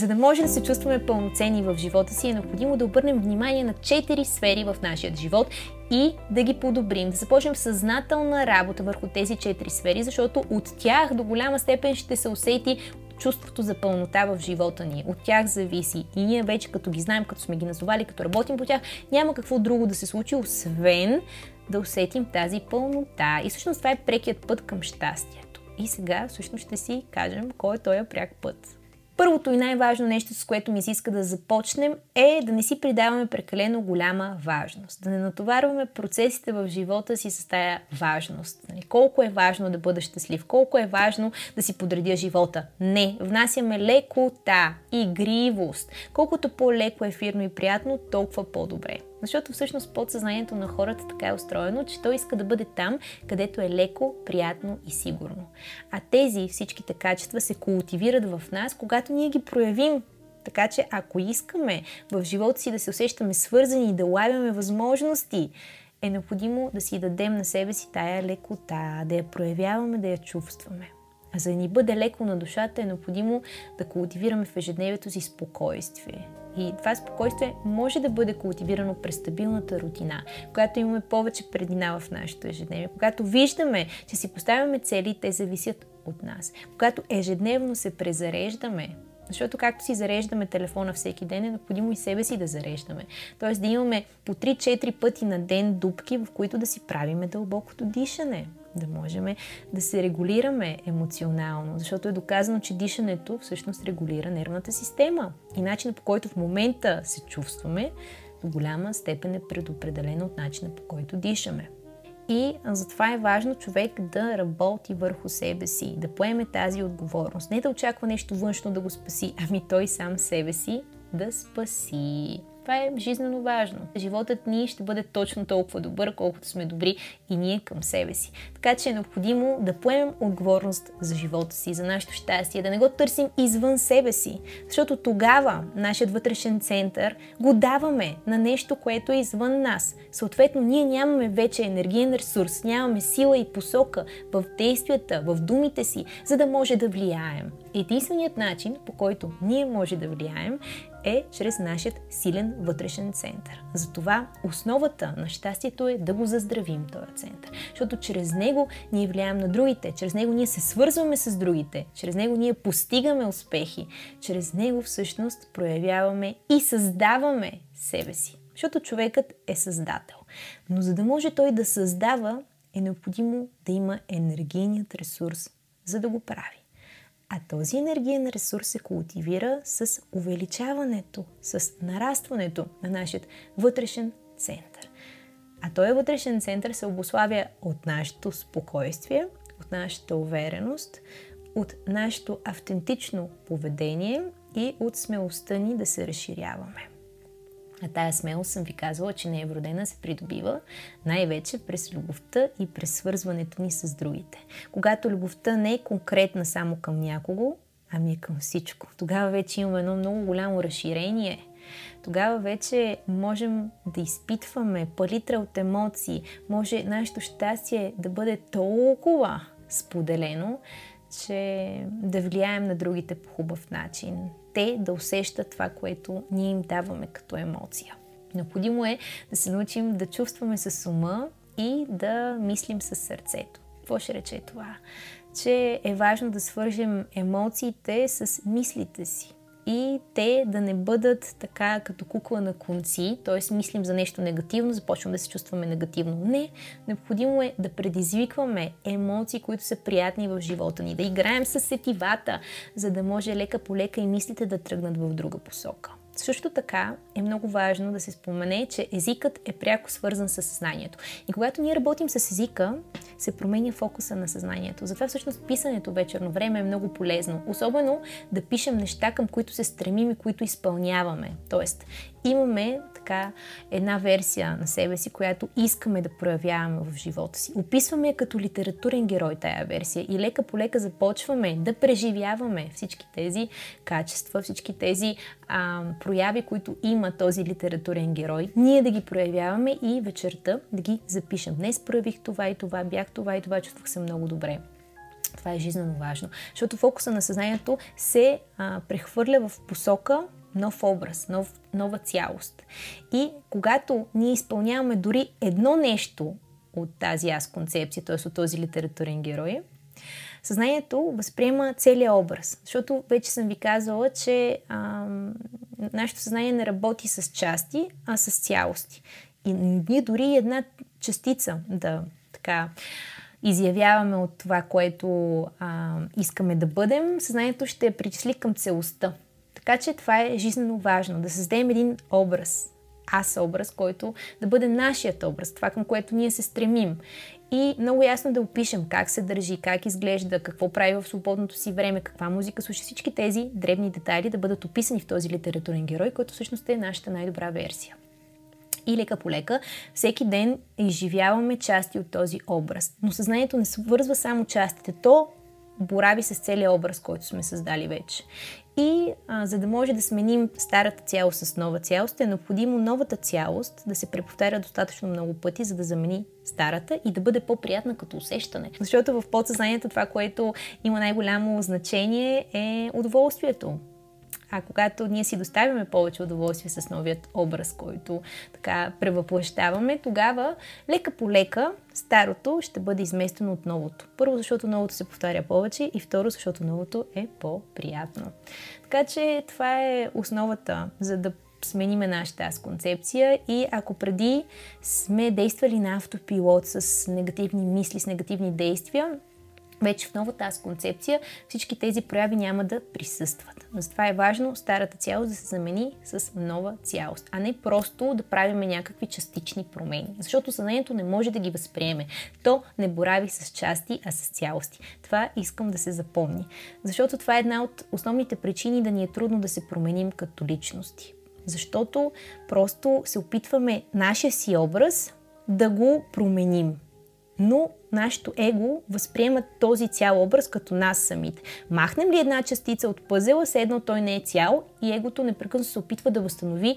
За да може да се чувстваме пълноценни в живота си, е необходимо да обърнем внимание на четири сфери в нашия живот и да ги подобрим, да започнем съзнателна работа върху тези четири сфери, защото от тях до голяма степен ще се усети чувството за пълнота в живота ни. От тях зависи. И ние вече, като ги знаем, като сме ги назовали, като работим по тях, няма какво друго да се случи, освен да усетим тази пълнота. И всъщност това е прекият път към щастието. И сега всъщност ще си кажем кой е този пряк път. Първото и най-важно нещо, с което ми се иска да започнем, е да не си придаваме прекалено голяма важност. Да не натоварваме процесите в живота си с тая важност. Нали, колко е важно да бъда щастлив, колко е важно да си подредя живота. Не, внасяме лекота, игривост. Колкото по-леко, ефирно и приятно, толкова по-добре. Защото всъщност подсъзнанието на хората така е устроено, че той иска да бъде там, където е леко, приятно и сигурно. А тези всичките качества се култивират в нас, когато ние ги проявим така че ако искаме в живота си да се усещаме свързани и да лавяме възможности, е необходимо да си дадем на себе си тая лекота, да я проявяваме, да я чувстваме. А за да ни бъде леко на душата е необходимо да култивираме в ежедневието си спокойствие. И това спокойствие може да бъде култивирано през стабилната рутина, когато имаме повече предина в нашето ежедневие, когато виждаме, че си поставяме цели, те зависят от нас. Когато ежедневно се презареждаме, защото както си зареждаме телефона всеки ден, е необходимо и себе си да зареждаме. Тоест да имаме по 3-4 пъти на ден дупки, в които да си правиме дълбокото дишане да можем да се регулираме емоционално, защото е доказано, че дишането всъщност регулира нервната система. И начинът по който в момента се чувстваме до голяма степен е предопределен от начина по който дишаме. И затова е важно човек да работи върху себе си, да поеме тази отговорност. Не да очаква нещо външно да го спаси, ами той сам себе си да спаси. Това е жизненно важно. Животът ни ще бъде точно толкова добър, колкото сме добри и ние към себе си. Така че е необходимо да поемем отговорност за живота си, за нашето щастие, да не го търсим извън себе си. Защото тогава нашият вътрешен център го даваме на нещо, което е извън нас. Съответно, ние нямаме вече енергиен ресурс, нямаме сила и посока в действията, в думите си, за да може да влияем. Единственият начин, по който ние може да влияем, е чрез нашият силен вътрешен център. Затова основата на щастието е да го заздравим този център. Защото чрез него ние влияем на другите, чрез него ние се свързваме с другите, чрез него ние постигаме успехи, чрез него всъщност проявяваме и създаваме себе си. Защото човекът е създател. Но за да може той да създава, е необходимо да има енергийният ресурс, за да го прави. А този енергиен ресурс се култивира с увеличаването, с нарастването на нашия вътрешен център. А този вътрешен център се обославя от нашето спокойствие, от нашата увереност, от нашето автентично поведение и от смелостта ни да се разширяваме. А тая смелост съм ви казвала, че не е вродена, се придобива най-вече през любовта и през свързването ни с другите. Когато любовта не е конкретна само към някого, ами е към всичко. Тогава вече имаме едно много голямо разширение. Тогава вече можем да изпитваме палитра от емоции. Може нашето щастие да бъде толкова споделено, че да влияем на другите по хубав начин. Те да усещат това, което ние им даваме като емоция. Необходимо е да се научим да чувстваме с ума и да мислим с сърцето. Какво ще рече това? Че е важно да свържем емоциите с мислите си и те да не бъдат така като кукла на конци, т.е. мислим за нещо негативно, започваме да се чувстваме негативно. Не, необходимо е да предизвикваме емоции, които са приятни в живота ни, да играем с сетивата, за да може лека по лека и мислите да тръгнат в друга посока. Също така е много важно да се спомене, че езикът е пряко свързан с съзнанието. И когато ние работим с езика, се променя фокуса на съзнанието. Затова всъщност писането вечерно време е много полезно. Особено да пишем неща, към които се стремим и които изпълняваме. Тоест, имаме така една версия на себе си, която искаме да проявяваме в живота си. Описваме я като литературен герой тая версия и лека по лека започваме да преживяваме всички тези качества, всички тези а, прояви, които има този литературен герой. Ние да ги проявяваме и вечерта да ги запишем. Днес проявих това и това, бях това и това, чувствах се много добре. това е жизненно важно. Защото фокуса на съзнанието се а, прехвърля в посока нов образ, нов, нова цялост. И когато ние изпълняваме дори едно нещо от тази аз концепция, т.е. от този литературен герой, съзнанието възприема целият образ. Защото вече съм ви казала, че ам, нашето съзнание не работи с части, а с цялости. И ние дори една частица да така изявяваме от това, което а, искаме да бъдем, съзнанието ще причисли към целостта. Така че това е жизненно важно, да създадем един образ, аз образ, който да бъде нашият образ, това към което ние се стремим. И много ясно да опишем как се държи, как изглежда, какво прави в свободното си време, каква музика слуша. Всички тези дребни детайли да бъдат описани в този литературен герой, който всъщност е нашата най-добра версия. И лека по лека, всеки ден изживяваме части от този образ. Но съзнанието не свързва само частите. То борави с целият образ, който сме създали вече. И а, за да може да сменим старата цялост с нова цялост, е необходимо новата цялост да се преповтаря достатъчно много пъти, за да замени старата и да бъде по-приятна като усещане. Защото в подсъзнанието това, което има най-голямо значение е удоволствието. А когато ние си доставяме повече удоволствие с новият образ, който така превъплащаваме, тогава лека по лека старото ще бъде изместено от новото. Първо, защото новото се повтаря повече и второ, защото новото е по-приятно. Така че това е основата, за да смениме нашата аз концепция и ако преди сме действали на автопилот с негативни мисли, с негативни действия, вече в новата аз концепция всички тези прояви няма да присъстват. Затова е важно старата цялост да се замени с нова цялост, а не просто да правиме някакви частични промени. Защото съзнанието не може да ги възприеме. То не борави с части, а с цялости. Това искам да се запомни. Защото това е една от основните причини да ни е трудно да се променим като личности. Защото просто се опитваме нашия си образ да го променим но нашето его възприема този цял образ като нас самите. Махнем ли една частица от пъзела, все едно той не е цял и егото непрекъснато се опитва да възстанови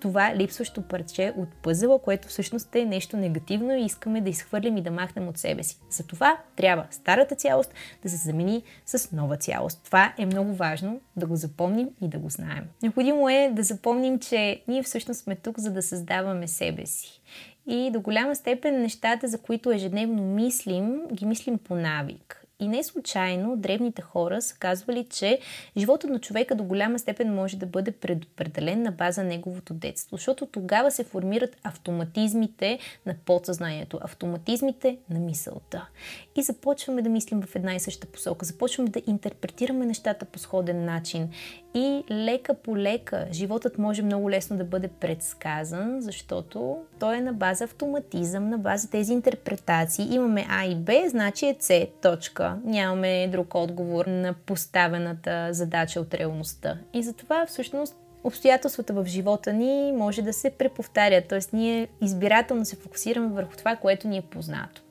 това липсващо парче от пъзела, което всъщност е нещо негативно и искаме да изхвърлим и да махнем от себе си. Затова трябва старата цялост да се замени с нова цялост. Това е много важно да го запомним и да го знаем. Необходимо е да запомним, че ние всъщност сме тук, за да създаваме себе си и до голяма степен нещата, за които ежедневно мислим, ги мислим по навик. И не случайно древните хора са казвали, че животът на човека до голяма степен може да бъде предопределен на база неговото детство, защото тогава се формират автоматизмите на подсъзнанието, автоматизмите на мисълта. И започваме да мислим в една и съща посока, започваме да интерпретираме нещата по сходен начин и лека по лека животът може много лесно да бъде предсказан, защото той е на база автоматизъм, на база тези интерпретации. Имаме А и Б, значи е С, точка. Нямаме друг отговор на поставената задача от реалността. И затова всъщност обстоятелствата в живота ни може да се преповтарят, т.е. ние избирателно се фокусираме върху това, което ни е познато.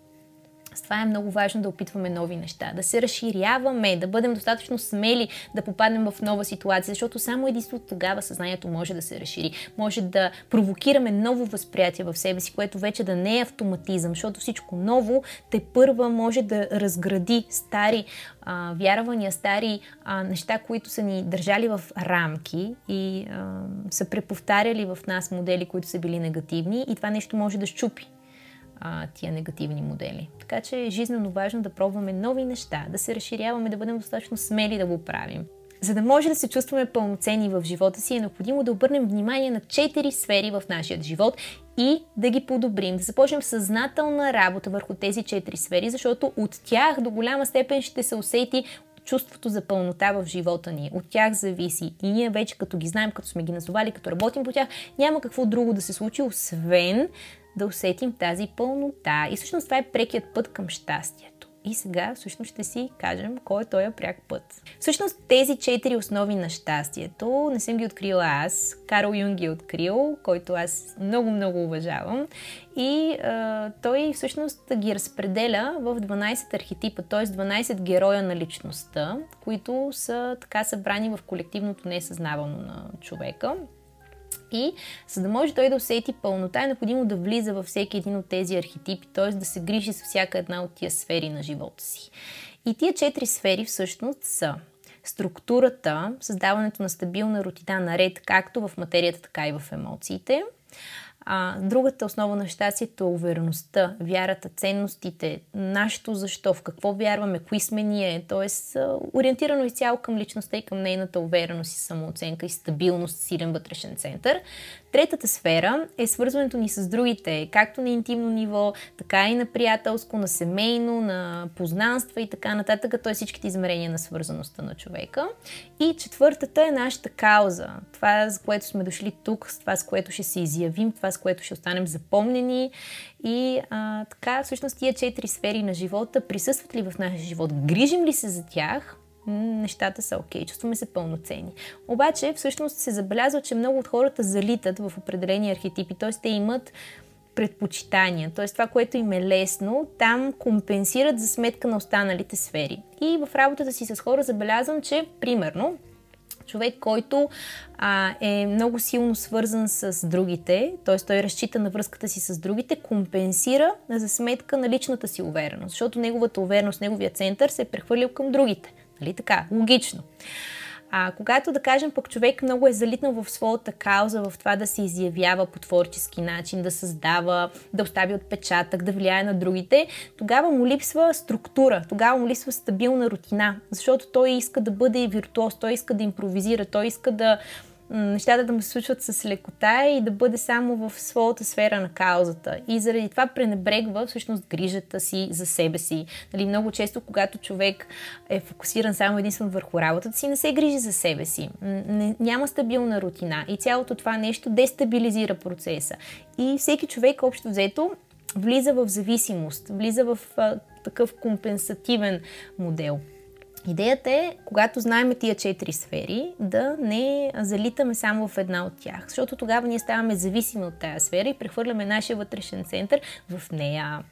С това е много важно да опитваме нови неща, да се разширяваме, да бъдем достатъчно смели да попаднем в нова ситуация, защото само единство тогава съзнанието може да се разшири. Може да провокираме ново възприятие в себе си, което вече да не е автоматизъм, защото всичко ново те първа може да разгради стари а, вярвания, стари а, неща, които са ни държали в рамки и а, са преповтаряли в нас модели, които са били негативни и това нещо може да щупи а, тия негативни модели. Така че е жизненно важно да пробваме нови неща, да се разширяваме, да бъдем достатъчно смели да го правим. За да може да се чувстваме пълноценни в живота си, е необходимо да обърнем внимание на четири сфери в нашия живот и да ги подобрим, да започнем съзнателна работа върху тези четири сфери, защото от тях до голяма степен ще се усети чувството за пълнота в живота ни. От тях зависи. И ние вече като ги знаем, като сме ги назовали, като работим по тях, няма какво друго да се случи, освен да усетим тази пълнота. И всъщност това е прекият път към щастието. И сега всъщност ще си кажем кой е този пряк път. Всъщност тези четири основи на щастието не съм ги открила аз. Карл Юнг ги е открил, който аз много-много уважавам. И а, той всъщност ги разпределя в 12 архетипа, т.е. 12 героя на личността, които са така събрани в колективното несъзнавано на човека. И за да може той да усети пълнота, е необходимо да влиза във всеки един от тези архетипи, т.е. да се грижи с всяка една от тия сфери на живота си. И тия четири сфери всъщност са структурата, създаването на стабилна рутина наред както в материята, така и в емоциите – а, другата основа на щастието е увереността, вярата, ценностите, нашето защо, в какво вярваме, кои сме ние, т.е. ориентирано изцяло към личността и към нейната увереност и самооценка и стабилност, силен вътрешен център. Третата сфера е свързването ни с другите, както на интимно ниво, така и на приятелско, на семейно, на познанства и така нататък, т.е. всичките измерения на свързаността на човека. И четвъртата е нашата кауза. Това, за което сме дошли тук, с това, с което ще се изявим, това, с което ще останем запомнени. И а, така, всъщност, тия четири сфери на живота присъстват ли в нашия живот? Грижим ли се за тях? Нещата са окей, okay, чувстваме се пълноценни. Обаче, всъщност се забелязва, че много от хората залитат в определени архетипи, т.е. те имат предпочитания, т.е. това, което им е лесно, там компенсират за сметка на останалите сфери. И в работата си с хора забелязвам, че, примерно, човек, който а, е много силно свързан с другите, т.е. той разчита на връзката си с другите, компенсира за сметка на личната си увереност, защото неговата увереност, неговия център се е прехвърлил към другите. Нали така? Логично. А когато, да кажем, пък човек много е залитнал в своята кауза, в това да се изявява по творчески начин, да създава, да остави отпечатък, да влияе на другите, тогава му липсва структура, тогава му липсва стабилна рутина, защото той иска да бъде виртуоз, той иска да импровизира, той иска да нещата да му се случват с лекота и да бъде само в своята сфера на каузата. И заради това пренебрегва всъщност грижата си за себе си. Нали, много често, когато човек е фокусиран само единствено върху работата си, не се грижи за себе си. Не, няма стабилна рутина и цялото това нещо дестабилизира процеса. И всеки човек, общо взето, влиза в зависимост, влиза в а, такъв компенсативен модел. Идеята е, когато знаем тия четири сфери, да не залитаме само в една от тях, защото тогава ние ставаме зависими от тази сфера и прехвърляме нашия вътрешен център в нея.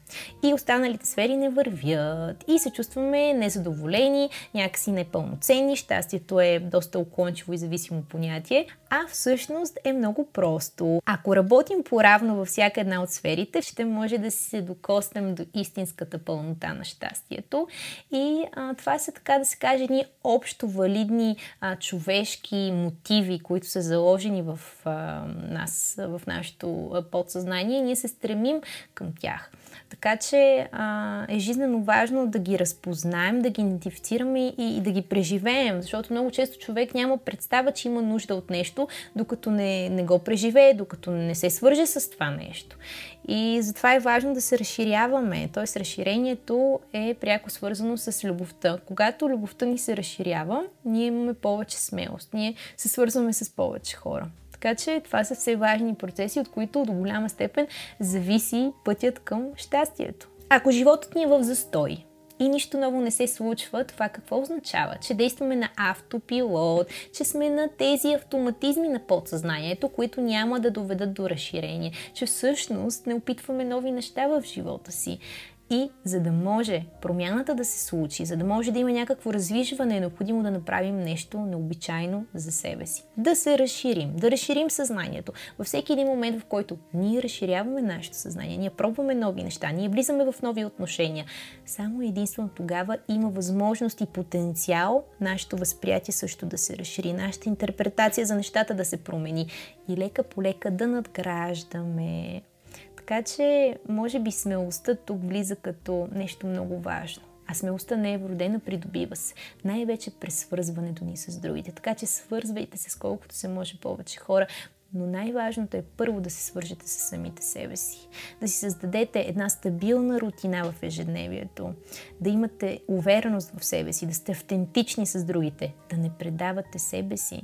И останалите сфери не вървят и се чувстваме незадоволени, някакси непълноценни. Щастието е доста уклончиво и зависимо понятие, а всъщност е много просто. Ако работим по-равно във всяка една от сферите, ще може да се докоснем до истинската пълнота на щастието. И а, това са така да се каже едни общо валидни а, човешки мотиви, които са заложени в а, нас, в нашето подсъзнание ние се стремим към тях. Така че а, е жизненно важно да ги разпознаем, да ги идентифицираме и, и да ги преживеем, защото много често човек няма представа, че има нужда от нещо, докато не, не го преживее, докато не се свърже с това нещо. И затова е важно да се разширяваме. Т.е. разширението е пряко свързано с любовта. Когато любовта ни се разширява, ние имаме повече смелост. Ние се свързваме с повече хора. Така че това са все важни процеси, от които до голяма степен зависи пътят към щастието. Ако животът ни е в застой, и нищо ново не се случва, това какво означава? Че действаме на автопилот, че сме на тези автоматизми на подсъзнанието, които няма да доведат до разширение, че всъщност не опитваме нови неща в живота си. И за да може промяната да се случи, за да може да има някакво развижване, е необходимо да направим нещо необичайно за себе си. Да се разширим, да разширим съзнанието. Във всеки един момент, в който ние разширяваме нашето съзнание, ние пробваме нови неща, ние влизаме в нови отношения, само единствено тогава има възможност и потенциал нашето възприятие също да се разшири, нашата интерпретация за нещата да се промени и лека по лека да надграждаме така че, може би смелостта тук влиза като нещо много важно. А смелостта не е вродена, придобива се. Най-вече през свързването ни с другите. Така че свързвайте се с колкото се може повече хора. Но най-важното е първо да се свържете с самите себе си. Да си създадете една стабилна рутина в ежедневието. Да имате увереност в себе си, да сте автентични с другите, да не предавате себе си.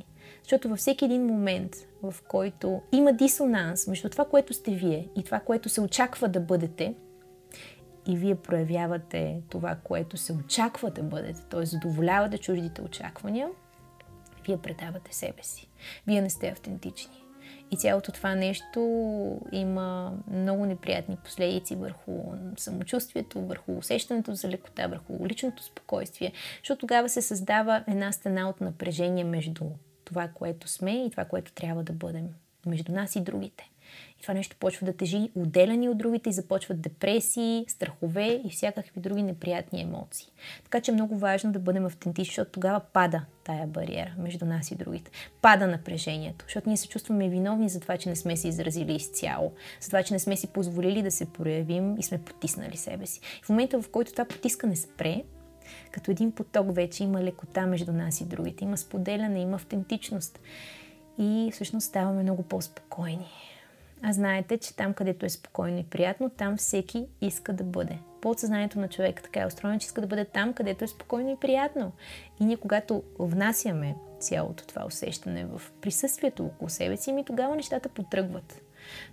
Защото във всеки един момент, в който има дисонанс между това, което сте вие и това, което се очаква да бъдете, и вие проявявате това, което се очаква да бъдете, т.е. задоволявате чуждите очаквания, вие предавате себе си. Вие не сте автентични. И цялото това нещо има много неприятни последици върху самочувствието, върху усещането за лекота, върху личното спокойствие, защото тогава се създава една стена от напрежение между това, което сме и това, което трябва да бъдем между нас и другите. И това нещо почва да тежи отделени от другите и започват депресии, страхове и всякакви други неприятни емоции. Така че е много важно да бъдем автентични, защото тогава пада тая бариера между нас и другите. Пада напрежението, защото ние се чувстваме виновни за това, че не сме се изразили изцяло, за това, че не сме си позволили да се проявим и сме потиснали себе си. В момента, в който това потискане спре, като един поток вече има лекота между нас и другите, има споделяне, има автентичност и всъщност ставаме много по-спокойни. А знаете, че там, където е спокойно и приятно, там всеки иска да бъде. Подсъзнанието на човека така е устроено, че иска да бъде там, където е спокойно и приятно. И ние, когато внасяме цялото това усещане в присъствието около себе си, ми тогава нещата потръгват.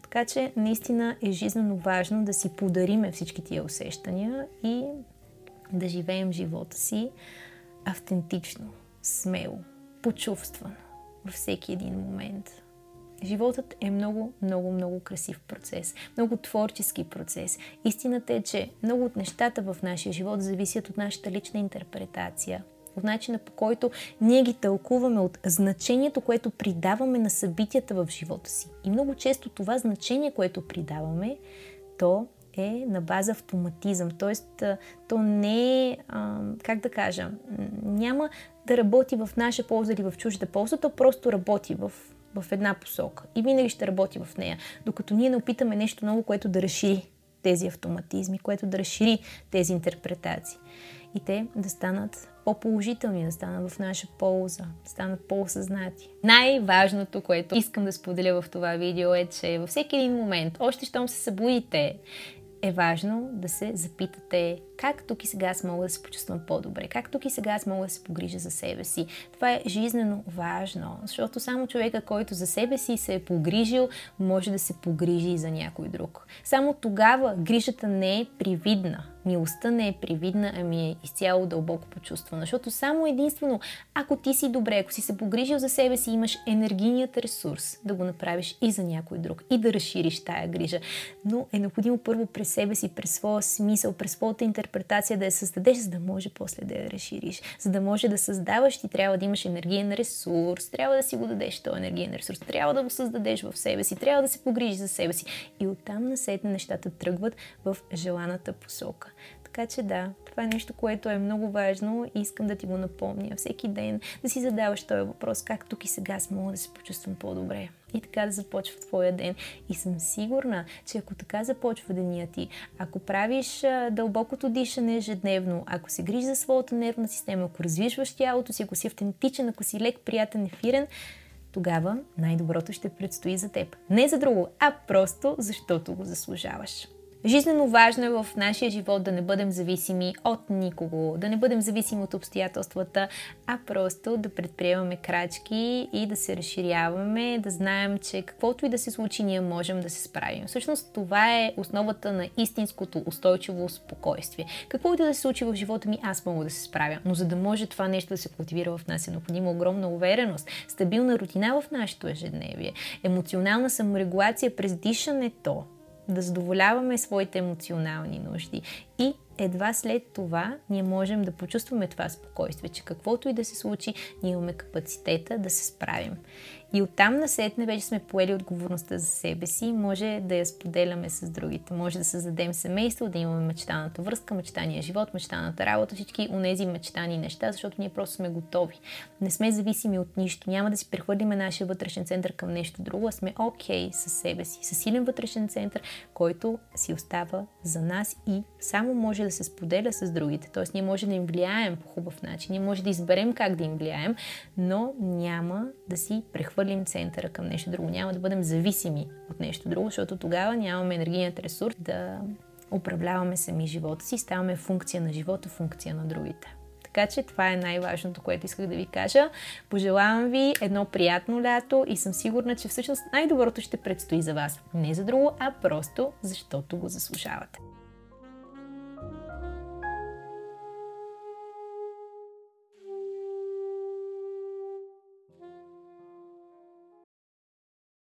Така че наистина е жизненно важно да си подариме всички тия усещания и да живеем живота си автентично, смело, почувствано във всеки един момент. Животът е много, много, много красив процес, много творчески процес. Истината е, че много от нещата в нашия живот зависят от нашата лична интерпретация, от начина по който ние ги тълкуваме, от значението, което придаваме на събитията в живота си. И много често това значение, което придаваме, то е на база автоматизъм. Тоест, то не е, как да кажа, няма да работи в наша полза или в чужда полза, то просто работи в, в една посока и винаги ще работи в нея. Докато ние не опитаме нещо ново, което да разшири тези автоматизми, което да разшири тези интерпретации. И те да станат по-положителни, да станат в наша полза, да станат по-осъзнати. Най-важното, което искам да споделя в това видео е, че във всеки един момент, още щом се събудите, е важно да се запитате как тук и сега аз мога да се почувствам по-добре, как тук и сега аз мога да се погрижа за себе си. Това е жизнено важно, защото само човека, който за себе си се е погрижил, може да се погрижи и за някой друг. Само тогава грижата не е привидна, милостта не е привидна, ами е изцяло дълбоко почувствана. Защото само единствено, ако ти си добре, ако си се погрижил за себе си, имаш енергийният ресурс да го направиш и за някой друг и да разшириш тая грижа. Но е необходимо първо през себе си, през своя смисъл, през своята интерпретация да я създадеш, за да може после да я разшириш. За да може да създаваш, ти трябва да имаш енергиен ресурс, трябва да си го дадеш този енергиен ресурс, трябва да го създадеш в себе си, трябва да се погрижиш за себе си. И оттам насетне нещата тръгват в желаната посока. Така че да, това е нещо, което е много важно и искам да ти го напомня всеки ден, да си задаваш този въпрос, как тук и сега аз мога да се почувствам по-добре. И така да започва твоя ден. И съм сигурна, че ако така започва деня ти, ако правиш дълбокото дишане ежедневно, ако се грижи за своята нервна система, ако развиваш тялото си, ако си автентичен, ако си лек, приятен, ефирен, тогава най-доброто ще предстои за теб. Не за друго, а просто защото го заслужаваш. Жизненно важно е в нашия живот да не бъдем зависими от никого, да не бъдем зависими от обстоятелствата, а просто да предприемаме крачки и да се разширяваме, да знаем, че каквото и да се случи, ние можем да се справим. Всъщност това е основата на истинското устойчиво спокойствие. Каквото и да се случи в живота ми, аз мога да се справя. Но за да може това нещо да се култивира в нас е необходима огромна увереност, стабилна рутина в нашето ежедневие, емоционална саморегулация през дишането, да задоволяваме своите емоционални нужди. И едва след това ние можем да почувстваме това спокойствие, че каквото и да се случи, ние имаме капацитета да се справим. И оттам насетне вече сме поели отговорността за себе си, може да я споделяме с другите, може да създадем семейство, да имаме мечтаната връзка, мечтания живот, мечтаната работа, всички унези мечтани неща, защото ние просто сме готови. Не сме зависими от нищо, няма да си прехвърлиме нашия вътрешен център към нещо друго, а сме окей okay със себе си, с силен вътрешен център, който си остава за нас и само може да се споделя с другите. Тоест ние може да им влияем по хубав начин, ние може да изберем как да им влияем, но няма да си прехвърлим центъра към нещо друго. Няма да бъдем зависими от нещо друго, защото тогава нямаме енергийният ресурс да управляваме сами живота си, ставаме функция на живота, функция на другите. Така че това е най-важното, което исках да ви кажа. Пожелавам ви едно приятно лято и съм сигурна, че всъщност най-доброто ще предстои за вас. Не за друго, а просто защото го заслужавате.